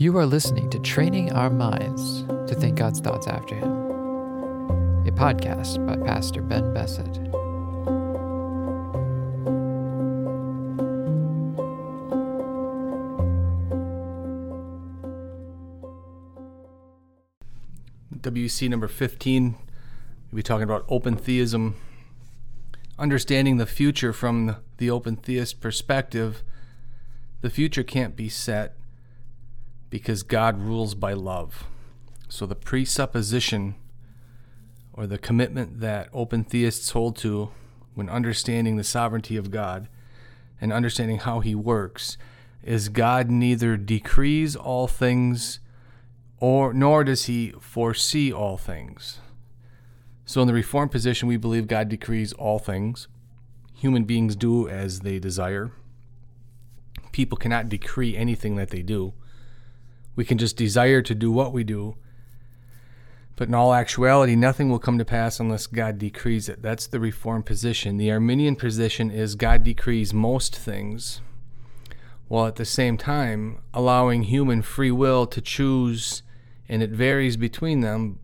You are listening to Training Our Minds to Think God's Thoughts After Him, a podcast by Pastor Ben Bessett. WEC number 15, we'll be talking about open theism, understanding the future from the open theist perspective. The future can't be set because God rules by love. So the presupposition or the commitment that open theists hold to when understanding the sovereignty of God and understanding how he works is God neither decrees all things or nor does he foresee all things. So in the reformed position we believe God decrees all things. Human beings do as they desire. People cannot decree anything that they do. We can just desire to do what we do. But in all actuality, nothing will come to pass unless God decrees it. That's the Reformed position. The Arminian position is God decrees most things, while at the same time allowing human free will to choose, and it varies between them,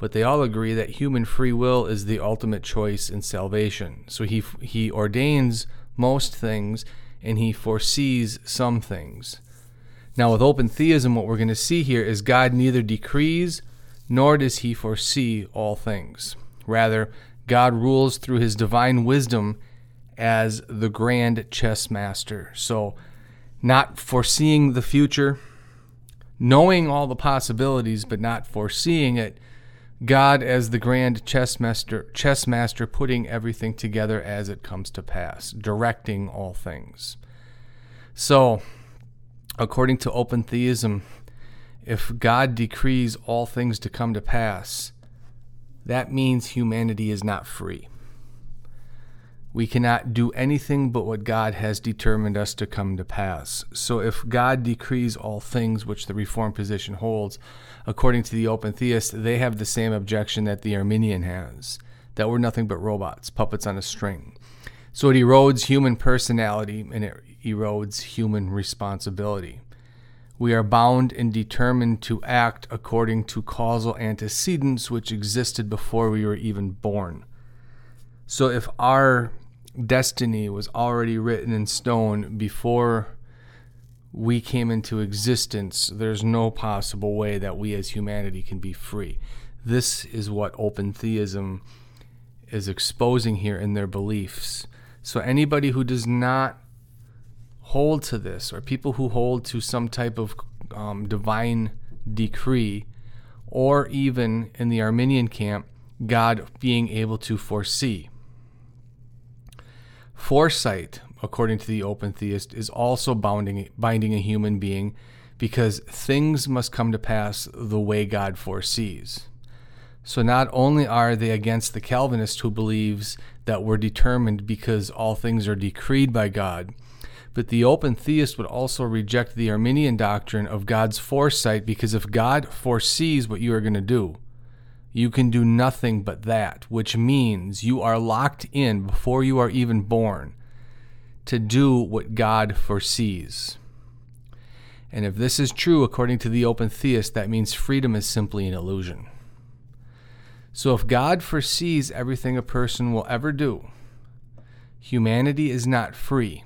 but they all agree that human free will is the ultimate choice in salvation. So he, he ordains most things and he foresees some things. Now, with open theism, what we're going to see here is God neither decrees nor does he foresee all things. Rather, God rules through his divine wisdom as the grand chess master. So, not foreseeing the future, knowing all the possibilities, but not foreseeing it. God as the grand chess master, chess master putting everything together as it comes to pass, directing all things. So, according to open theism, if God decrees all things to come to pass, that means humanity is not free. We cannot do anything but what God has determined us to come to pass. So, if God decrees all things, which the Reformed position holds, according to the open theist, they have the same objection that the Arminian has that we're nothing but robots, puppets on a string. So, it erodes human personality and it erodes human responsibility. We are bound and determined to act according to causal antecedents which existed before we were even born. So, if our destiny was already written in stone before we came into existence, there's no possible way that we as humanity can be free. This is what open theism is exposing here in their beliefs. So, anybody who does not hold to this, or people who hold to some type of um, divine decree, or even in the Arminian camp, God being able to foresee. Foresight, according to the open theist, is also bounding, binding a human being because things must come to pass the way God foresees. So not only are they against the Calvinist who believes that we're determined because all things are decreed by God, but the open theist would also reject the Arminian doctrine of God's foresight because if God foresees what you are going to do, you can do nothing but that, which means you are locked in before you are even born to do what God foresees. And if this is true according to the open theist, that means freedom is simply an illusion. So if God foresees everything a person will ever do, humanity is not free.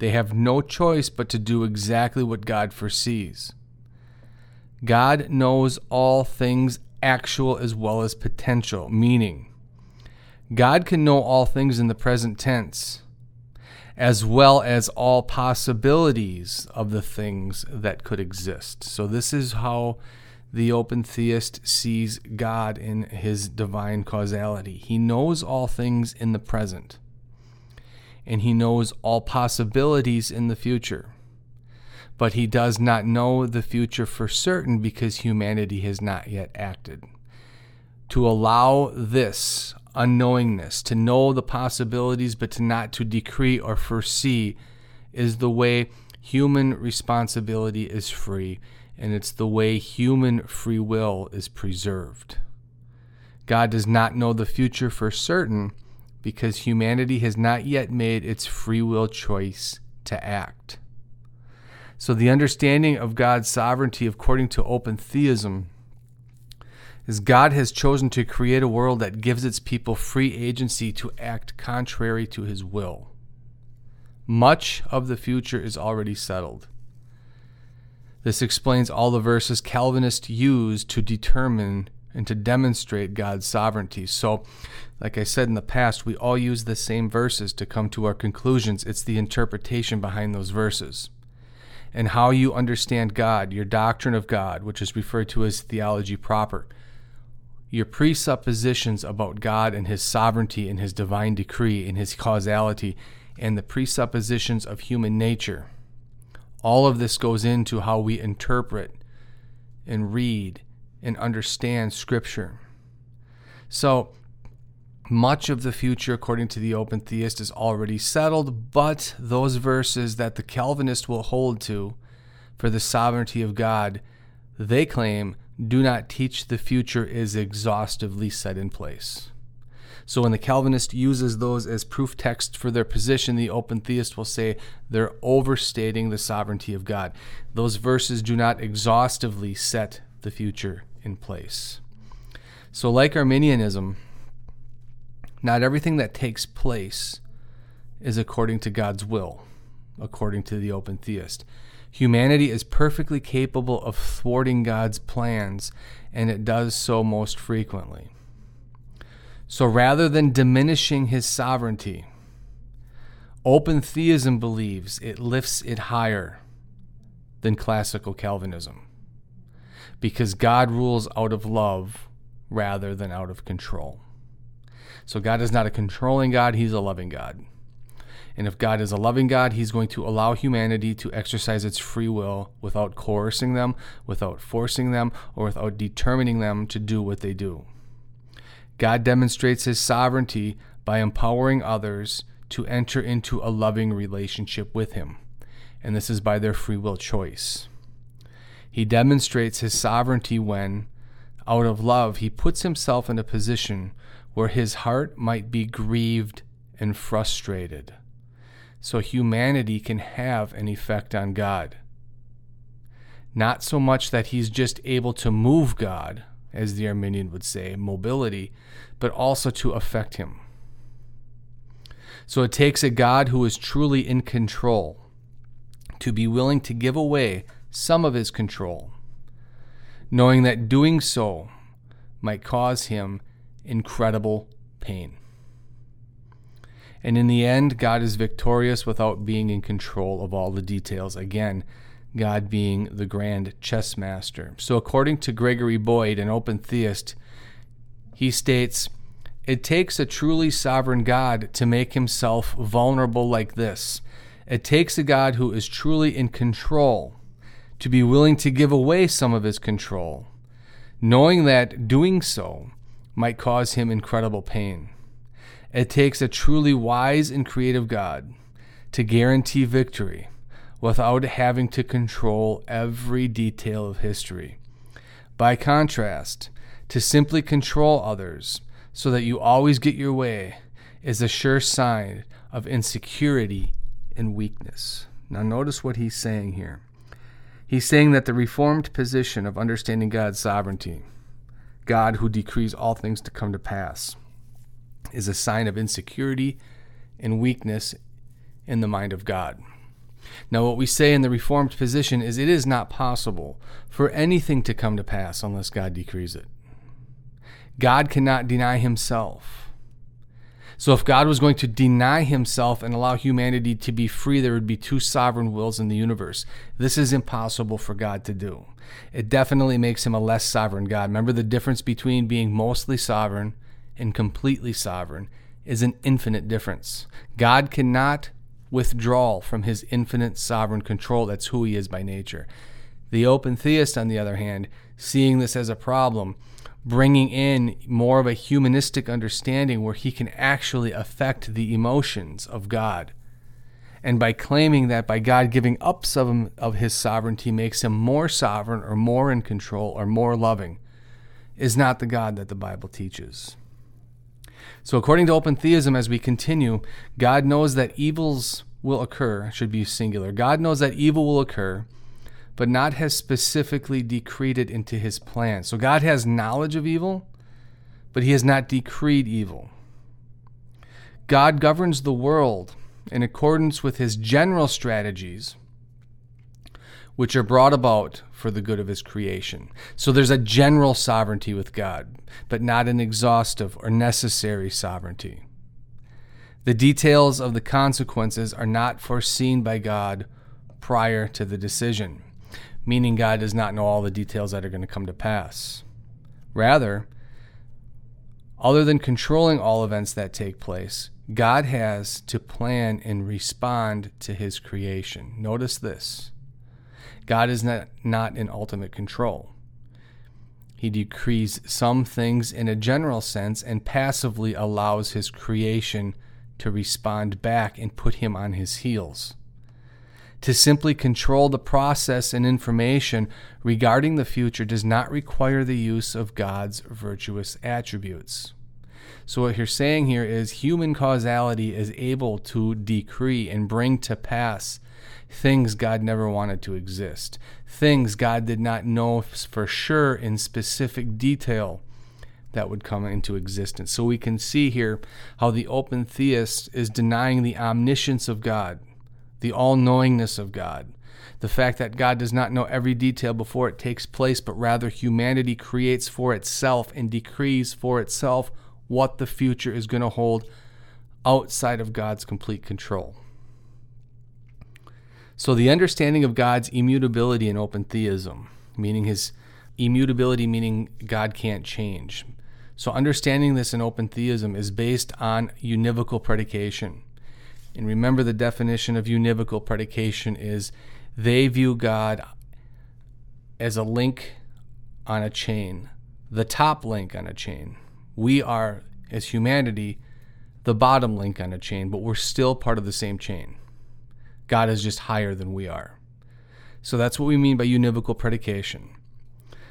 They have no choice but to do exactly what God foresees. God knows all things actual as well as potential, meaning God can know all things in the present tense, as well as all possibilities of the things that could exist. So, this is how the open theist sees God in his divine causality. He knows all things in the present, and he knows all possibilities in the future but he does not know the future for certain because humanity has not yet acted. To allow this unknowingness, to know the possibilities, but to not to decree or foresee, is the way human responsibility is free, and it's the way human free will is preserved. God does not know the future for certain because humanity has not yet made its free will choice to act. So, the understanding of God's sovereignty according to open theism is God has chosen to create a world that gives its people free agency to act contrary to his will. Much of the future is already settled. This explains all the verses Calvinists use to determine and to demonstrate God's sovereignty. So, like I said in the past, we all use the same verses to come to our conclusions. It's the interpretation behind those verses and how you understand God, your doctrine of God, which is referred to as theology proper, your presuppositions about God and His sovereignty and His divine decree and His causality, and the presuppositions of human nature. All of this goes into how we interpret and read and understand Scripture. So, much of the future, according to the open theist, is already settled, but those verses that the Calvinist will hold to for the sovereignty of God, they claim do not teach the future is exhaustively set in place. So when the Calvinist uses those as proof text for their position, the open theist will say they're overstating the sovereignty of God. Those verses do not exhaustively set the future in place. So, like Arminianism, not everything that takes place is according to God's will, according to the open theist. Humanity is perfectly capable of thwarting God's plans, and it does so most frequently. So rather than diminishing his sovereignty, open theism believes it lifts it higher than classical Calvinism because God rules out of love rather than out of control. So God is not a controlling God, He's a loving God. And if God is a loving God, He's going to allow humanity to exercise its free will without coercing them, without forcing them, or without determining them to do what they do. God demonstrates His sovereignty by empowering others to enter into a loving relationship with Him. And this is by their free will choice. He demonstrates His sovereignty when, out of love, He puts Himself in a position where his heart might be grieved and frustrated, so humanity can have an effect on God. Not so much that he's just able to move God, as the Arminian would say, mobility, but also to affect him. So it takes a God who is truly in control to be willing to give away some of his control, knowing that doing so might cause him incredible pain. And in the end, God is victorious without being in control of all the details. Again, God being the grand chess master. So, according to Gregory Boyd, an open theist, he states, It takes a truly sovereign God to make himself vulnerable like this. It takes a God who is truly in control to be willing to give away some of his control, knowing that doing so might cause him incredible pain. It takes a truly wise and creative God to guarantee victory without having to control every detail of history. By contrast, to simply control others so that you always get your way is a sure sign of insecurity and weakness. Now, notice what he's saying here. He's saying that the reformed position of understanding God's sovereignty God who decrees all things to come to pass, is a sign of insecurity and weakness in the mind of God. Now, what we say in the Reformed position is it is not possible for anything to come to pass unless God decrees it. God cannot deny himself. So, if God was going to deny himself and allow humanity to be free, there would be two sovereign wills in the universe. This is impossible for God to do. It definitely makes him a less sovereign God. Remember, the difference between being mostly sovereign and completely sovereign is an infinite difference. God cannot withdraw from his infinite sovereign control. That's who he is by nature. The open theist, on the other hand, seeing this as a problem, bringing in more of a humanistic understanding where he can actually affect the emotions of God. And by claiming that by God giving up some of his sovereignty makes him more sovereign or more in control or more loving, is not the God that the Bible teaches. So, according to open theism, as we continue, God knows that evil's will occur should be singular. God knows that evil will occur, but not has specifically decreed it into his plan. So God has knowledge of evil, but he has not decreed evil. God governs the world in accordance with his general strategies, which are brought about for the good of his creation. So there's a general sovereignty with God, but not an exhaustive or necessary sovereignty. The details of the consequences are not foreseen by God prior to the decision, meaning God does not know all the details that are going to come to pass. Rather, other than controlling all events that take place, God has to plan and respond to his creation. Notice this God is not, not in ultimate control. He decrees some things in a general sense and passively allows his creation to respond back and put him on his heels. To simply control the process and information regarding the future does not require the use of God's virtuous attributes. So, what you're saying here is human causality is able to decree and bring to pass things God never wanted to exist, things God did not know for sure in specific detail that would come into existence. So we can see here how the open theist is denying the omniscience of God, the all knowingness of God, the fact that God does not know every detail before it takes place, but rather humanity creates for itself and decrees for itself what the future is going to hold outside of God's complete control. So, the understanding of God's immutability in open theism, meaning his immutability, meaning God can't change, so, understanding this in open theism is based on univocal predication. And remember, the definition of univocal predication is they view God as a link on a chain, the top link on a chain. We are, as humanity, the bottom link on a chain, but we're still part of the same chain. God is just higher than we are. So that's what we mean by univocal predication.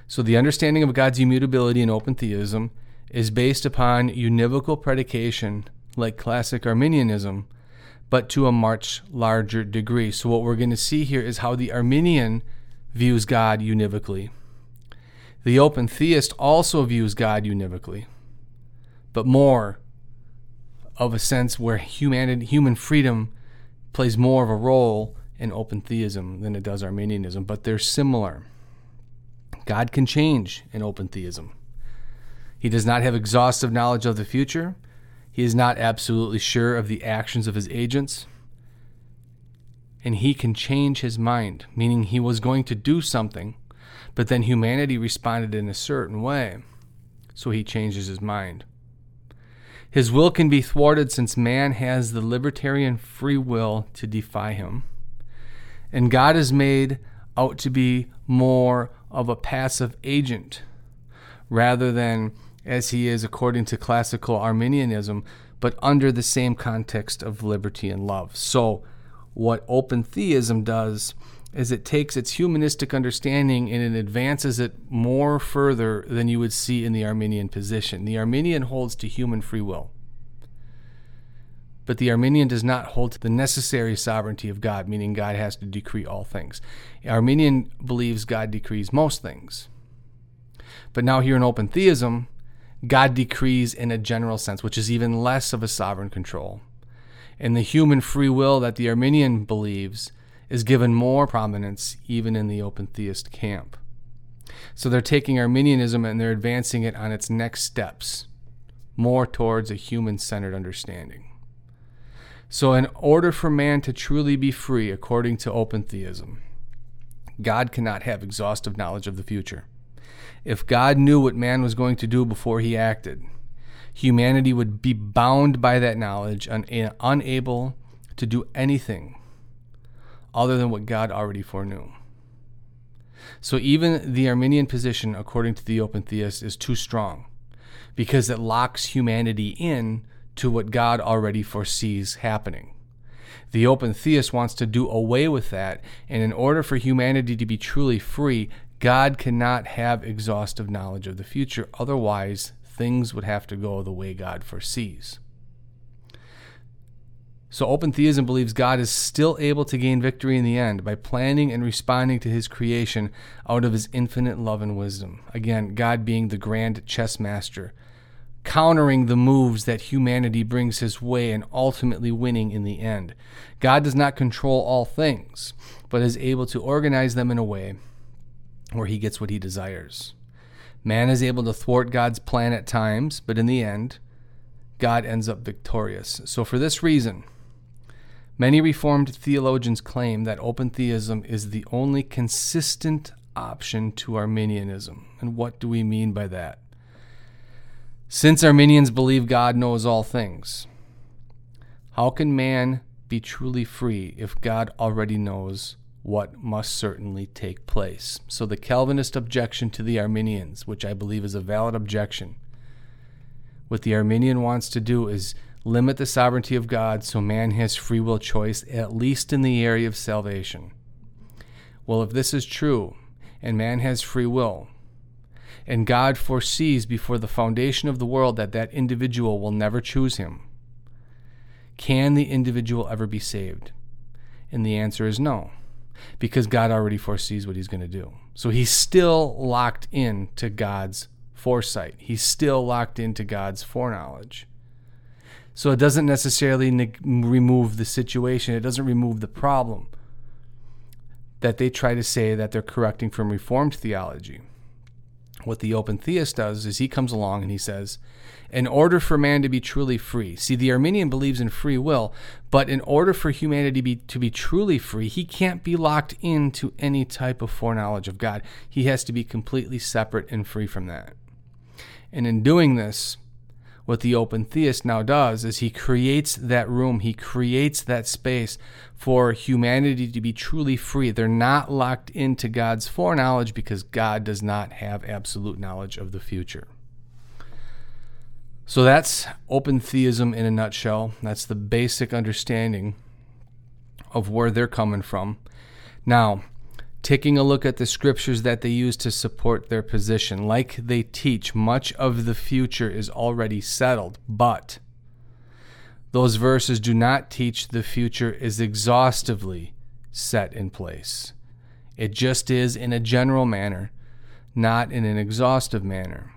So the understanding of God's immutability in open theism is based upon univocal predication like classic Arminianism, but to a much larger degree. So, what we're going to see here is how the Arminian views God univocally. The open theist also views God univocally, but more of a sense where humanity, human freedom plays more of a role in open theism than it does Arminianism, but they're similar. God can change in open theism. He does not have exhaustive knowledge of the future. He is not absolutely sure of the actions of his agents. And he can change his mind, meaning he was going to do something, but then humanity responded in a certain way, so he changes his mind. His will can be thwarted since man has the libertarian free will to defy him. And God is made out to be more of a passive agent rather than as he is according to classical Arminianism, but under the same context of liberty and love. So, what open theism does is it takes its humanistic understanding and it advances it more further than you would see in the Arminian position. The Arminian holds to human free will. But the Arminian does not hold to the necessary sovereignty of God, meaning God has to decree all things. Arminian believes God decrees most things. But now, here in open theism, God decrees in a general sense, which is even less of a sovereign control. And the human free will that the Arminian believes is given more prominence even in the open theist camp. So they're taking Arminianism and they're advancing it on its next steps, more towards a human centered understanding. So, in order for man to truly be free, according to open theism, God cannot have exhaustive knowledge of the future. If God knew what man was going to do before he acted, humanity would be bound by that knowledge and unable to do anything other than what God already foreknew. So even the Arminian position, according to the open theist, is too strong because it locks humanity in to what God already foresees happening. The open theist wants to do away with that, and in order for humanity to be truly free, God cannot have exhaustive knowledge of the future. Otherwise, things would have to go the way God foresees. So, open theism believes God is still able to gain victory in the end by planning and responding to his creation out of his infinite love and wisdom. Again, God being the grand chess master, countering the moves that humanity brings his way and ultimately winning in the end. God does not control all things, but is able to organize them in a way where he gets what he desires. Man is able to thwart God's plan at times, but in the end, God ends up victorious. So, for this reason, Many Reformed theologians claim that open theism is the only consistent option to Arminianism. And what do we mean by that? Since Arminians believe God knows all things, how can man be truly free if God already knows what must certainly take place? So, the Calvinist objection to the Arminians, which I believe is a valid objection, what the Arminian wants to do is limit the sovereignty of God so man has free will choice, at least in the area of salvation. Well, if this is true, and man has free will, and God foresees before the foundation of the world that that individual will never choose him, can the individual ever be saved? And the answer is no, because God already foresees what he's going to do. So he's still locked in to God's foresight. He's still locked into God's foreknowledge. So it doesn't necessarily ne- remove the situation, it doesn't remove the problem that they try to say that they're correcting from Reformed theology. What the open theist does is he comes along and he says, in order for man to be truly free, see, the Arminian believes in free will, but in order for humanity be, to be truly free, he can't be locked into any type of foreknowledge of God. He has to be completely separate and free from that. And in doing this, what the open theist now does is he creates that room, he creates that space for humanity to be truly free. They're not locked into God's foreknowledge because God does not have absolute knowledge of the future. So that's open theism in a nutshell. That's the basic understanding of where they're coming from. Now, taking a look at the scriptures that they use to support their position. Like they teach, much of the future is already settled, but those verses do not teach the future is exhaustively set in place. It just is in a general manner, not in an exhaustive manner.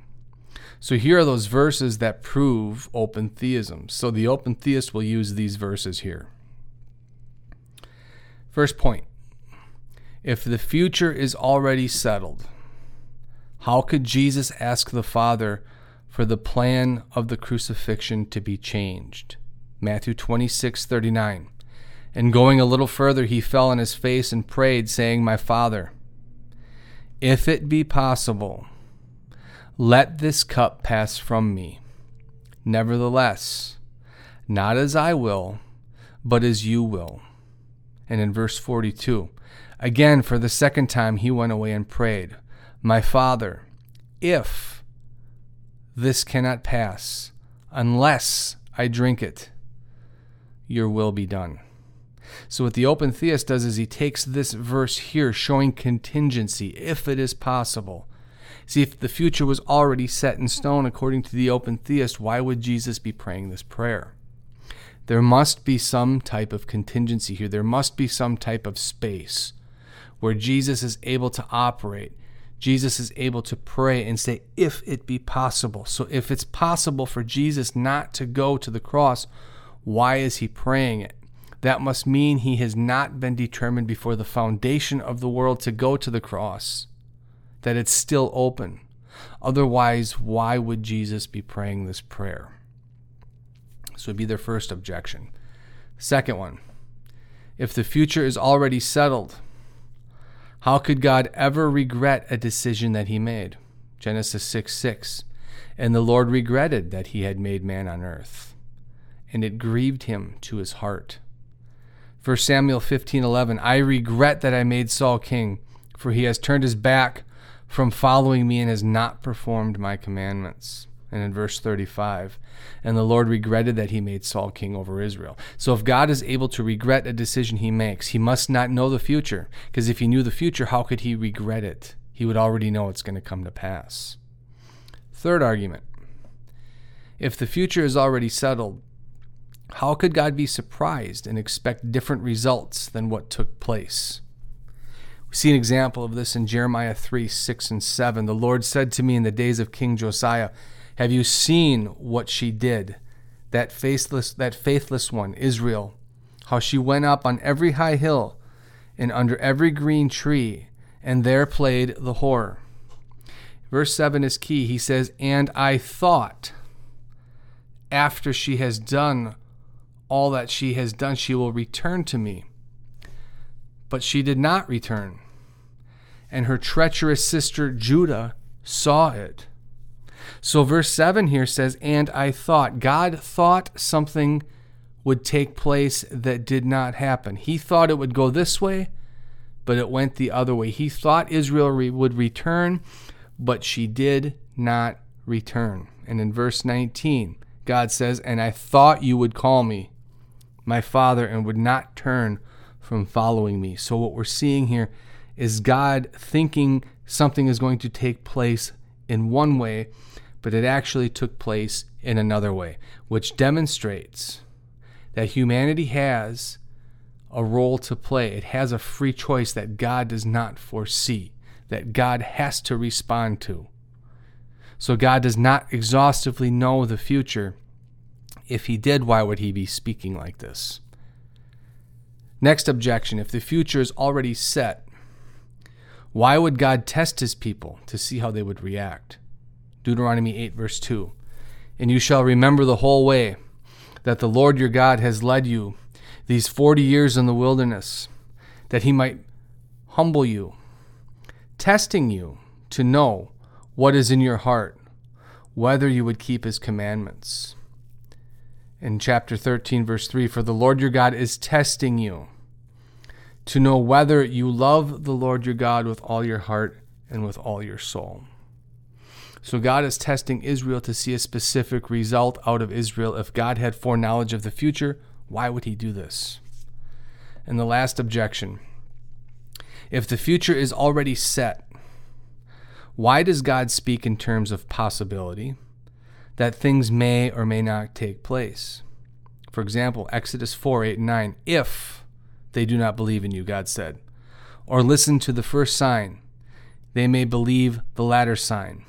So here are those verses that prove open theism. So the open theist will use these verses here. First point if the future is already settled, how could Jesus ask the Father for the plan of the crucifixion to be changed? Matthew 26, 39. And going a little further, he fell on his face and prayed, saying, My Father, if it be possible, let this cup pass from me. Nevertheless, not as I will, but as you will. And in verse 42, Again, for the second time, he went away and prayed, My Father, if this cannot pass, unless I drink it, your will be done. So, what the open theist does is he takes this verse here, showing contingency, if it is possible. See, if the future was already set in stone according to the open theist, why would Jesus be praying this prayer? There must be some type of contingency here. There must be some type of space where Jesus is able to operate. Jesus is able to pray and say, if it be possible. So, if it's possible for Jesus not to go to the cross, why is he praying it? That must mean he has not been determined before the foundation of the world to go to the cross, that it's still open. Otherwise, why would Jesus be praying this prayer? So, it'd be their first objection. Second one, if the future is already settled, how could God ever regret a decision that he made? Genesis 6 6. And the Lord regretted that he had made man on earth, and it grieved him to his heart. 1 Samuel 15:11 I regret that I made Saul king, for he has turned his back from following me and has not performed my commandments and in verse 35 and the lord regretted that he made saul king over israel so if god is able to regret a decision he makes he must not know the future because if he knew the future how could he regret it he would already know it's going to come to pass third argument if the future is already settled How could God be surprised and expect different results than what took place? We see an example of this in Jeremiah 3 6 and 7. The Lord said to me in the days of King Josiah, Have you seen what she did? That faithless, that faithless one, Israel, how she went up on every high hill and under every green tree, and there played the whore. Verse 7 is key. He says, And I thought, after she has done all that she has done, she will return to me. But she did not return. And her treacherous sister Judah saw it. So, verse 7 here says, And I thought. God thought something would take place that did not happen. He thought it would go this way, but it went the other way. He thought Israel re- would return, but she did not return. And in verse 19, God says, And I thought you would call me my father and would not turn from following me. So, what we're seeing here is God thinking something is going to take place in one way, but it actually took place in another way, which demonstrates that humanity has a role to play. It has a free choice that God does not foresee, that God has to respond to. So God does not exhaustively know the future. If he did, why would he be speaking like this? Next objection if the future is already set, why would God test his people to see how they would react? Deuteronomy 8, verse 2. And you shall remember the whole way that the Lord your God has led you these 40 years in the wilderness, that he might humble you, testing you to know what is in your heart, whether you would keep his commandments. In chapter 13, verse 3 For the Lord your God is testing you to know whether you love the Lord your God with all your heart and with all your soul. So God is testing Israel to see a specific result out of Israel. If God had foreknowledge of the future, why would he do this? And the last objection if the future is already set, why does God speak in terms of possibility that things may or may not take place? For example, Exodus 4 8 and 9. If they do not believe in you, God said, or listen to the first sign, they may believe the latter sign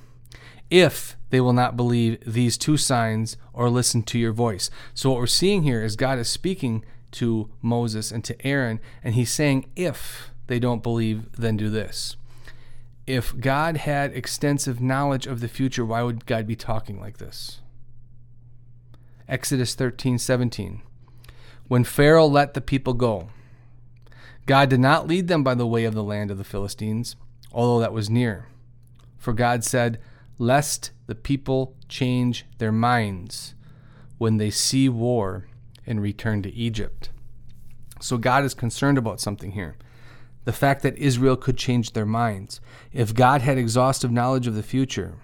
if they will not believe these two signs or listen to your voice. So, what we're seeing here is God is speaking to Moses and to Aaron, and he's saying, if they don't believe, then do this. If God had extensive knowledge of the future, why would God be talking like this? Exodus 13 17. When Pharaoh let the people go, God did not lead them by the way of the land of the Philistines, although that was near. For God said, lest the people change their minds when they see war and return to Egypt. So God is concerned about something here. The fact that Israel could change their minds. If God had exhaustive knowledge of the future,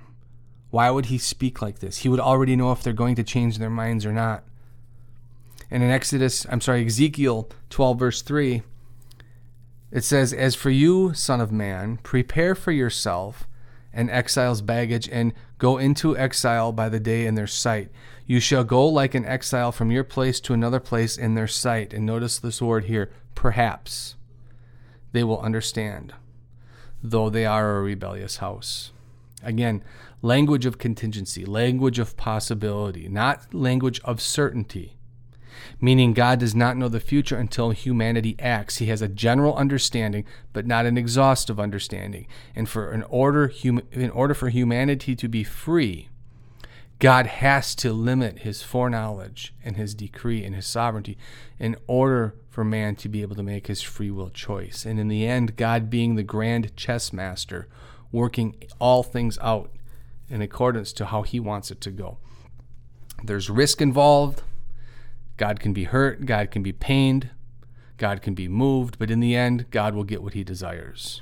why would he speak like this? He would already know if they're going to change their minds or not. And in Exodus, I'm sorry, Ezekiel 12, verse 3, it says, As for you, son of man, prepare for yourself and exile's baggage and go into exile by the day in their sight. You shall go like an exile from your place to another place in their sight. And notice this word here, perhaps they will understand, though they are a rebellious house. Again, language of contingency, language of possibility, not language of certainty meaning God does not know the future until humanity acts. He has a general understanding, but not an exhaustive understanding. And for in order, hum, in order for humanity to be free, God has to limit his foreknowledge and his decree and his sovereignty in order for man to be able to make his free will choice. And in the end, God being the grand chess master, working all things out in accordance to how he wants it to go. There's risk involved, God can be hurt, God can be pained, God can be moved, but in the end, God will get what he desires.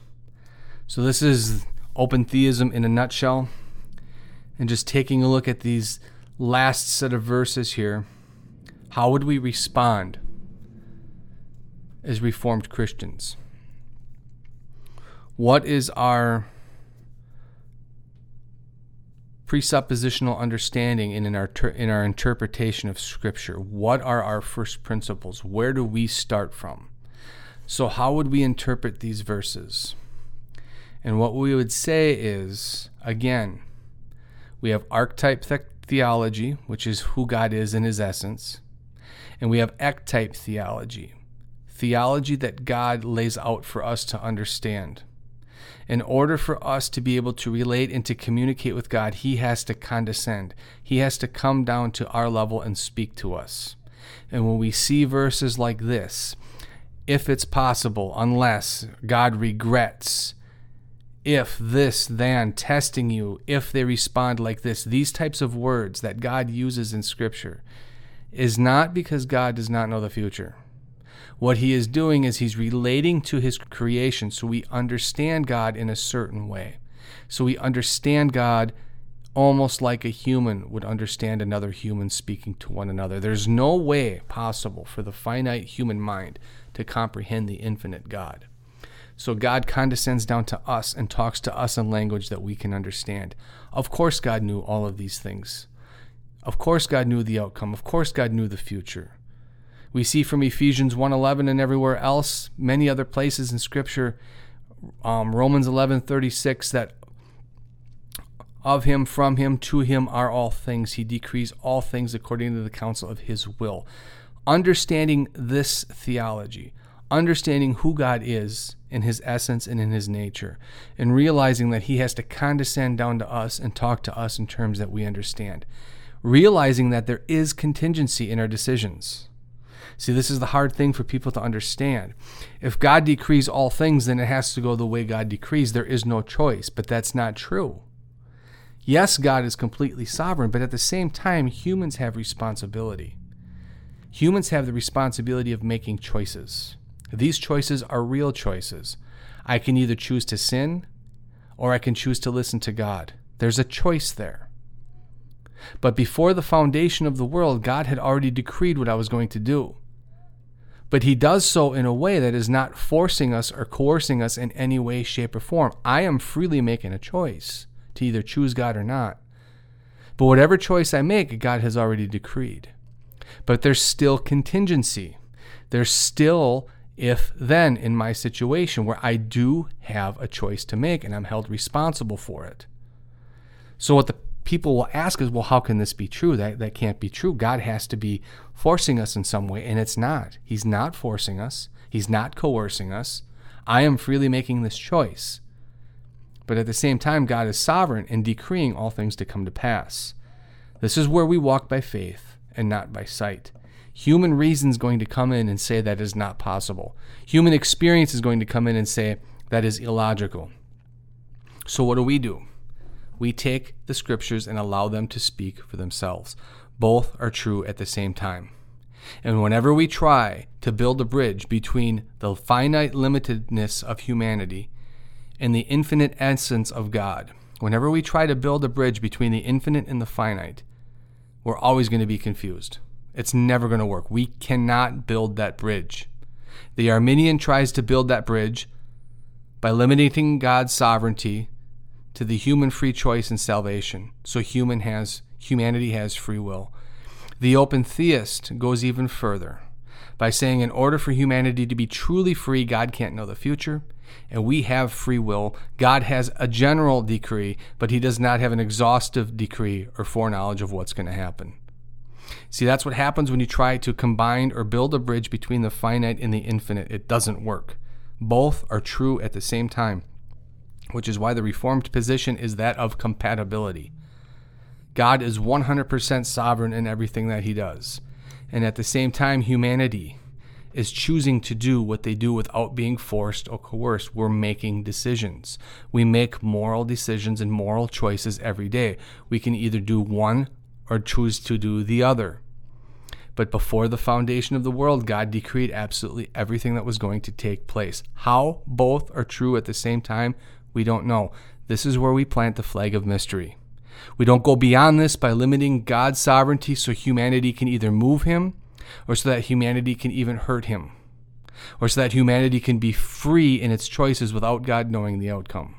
So, this is open theism in a nutshell. And just taking a look at these last set of verses here, how would we respond as Reformed Christians? What is our presuppositional understanding and in our ter- in our interpretation of scripture. What are our first principles? Where do we start from? So how would we interpret these verses? And what we would say is again, we have archetype th- theology, which is who God is in his essence, and we have ectype theology, theology that God lays out for us to understand in order for us to be able to relate and to communicate with God, He has to condescend. He has to come down to our level and speak to us. And when we see verses like this, if it's possible, unless God regrets, if this, then, testing you, if they respond like this, these types of words that God uses in Scripture is not because God does not know the future. What he is doing is he's relating to his creation so we understand God in a certain way. So we understand God almost like a human would understand another human speaking to one another. There's no way possible for the finite human mind to comprehend the infinite God. So God condescends down to us and talks to us in language that we can understand. Of course, God knew all of these things. Of course, God knew the outcome. Of course, God knew the future. We see from Ephesians 1:11 and everywhere else, many other places in Scripture, um, Romans 11:36, that of him, from him, to him are all things. He decrees all things according to the counsel of his will. Understanding this theology, understanding who God is in his essence and in his nature, and realizing that he has to condescend down to us and talk to us in terms that we understand. Realizing that there is contingency in our decisions. See, this is the hard thing for people to understand. If God decrees all things, then it has to go the way God decrees. There is no choice, but that's not true. Yes, God is completely sovereign, but at the same time, humans have responsibility. Humans have the responsibility of making choices. These choices are real choices. I can either choose to sin or I can choose to listen to God. There's a choice there. But before the foundation of the world, God had already decreed what I was going to do but he does so in a way that is not forcing us or coercing us in any way, shape, or form. I am freely making a choice to either choose God or not. But whatever choice I make, God has already decreed. But there's still contingency. There's still if then in my situation where I do have a choice to make and I'm held responsible for it. So, what the people will ask us, well, how can this be true? That, that can't be true. God has to be forcing us in some way, and it's not. He's not forcing us, He's not coercing us. I am freely making this choice. But at the same time, God is sovereign in decreeing all things to come to pass. This is where we walk by faith and not by sight. Human reason is going to come in and say that is not possible. Human experience is going to come in and say that is illogical. So, what do we do? We take the scriptures and allow them to speak for themselves. Both are true at the same time. And whenever we try to build a bridge between the finite limitedness of humanity and the infinite essence of God, whenever we try to build a bridge between the infinite and the finite, we're always going to be confused. It's never going to work. We cannot build that bridge. The Arminian tries to build that bridge by limiting God's sovereignty to the human free choice and salvation. So human has humanity has free will. The open theist goes even further by saying in order for humanity to be truly free, God can't know the future, and we have free will. God has a general decree, but he does not have an exhaustive decree or foreknowledge of what's going to happen. See, that's what happens when you try to combine or build a bridge between the finite and the infinite. It doesn't work. Both are true at the same time which is why the Reformed position is that of compatibility. God is 100% sovereign in everything that he does. And at the same time, humanity is choosing to do what they do without being forced or coerced. We're making decisions. We make moral decisions and moral choices every day. We can either do one or choose to do the other. But before the foundation of the world, God decreed absolutely everything that was going to take place. How both are true at the same time, we don't know. This is where we plant the flag of mystery. We don't go beyond this by limiting God's sovereignty so humanity can either move him or so that humanity can even hurt him or so that humanity can be free in its choices without God knowing the outcome.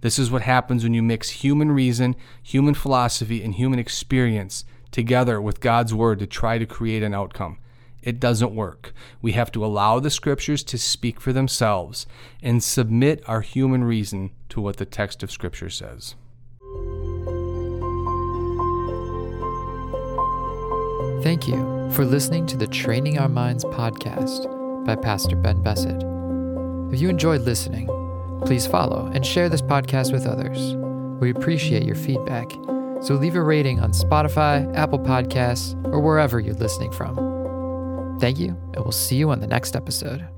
This is what happens when you mix human reason, human philosophy, and human experience together with God's Word to try to create an outcome. It doesn't work. We have to allow the Scriptures to speak for themselves and submit our human reason to what the text of Scripture says. Thank you for listening to the Training Our Minds podcast by Pastor Ben Bessett. If you enjoyed listening, please follow and share this podcast with others. We appreciate your feedback, so leave a rating on Spotify, Apple Podcasts, or wherever you're listening from. Thank you, and we'll see you on the next episode.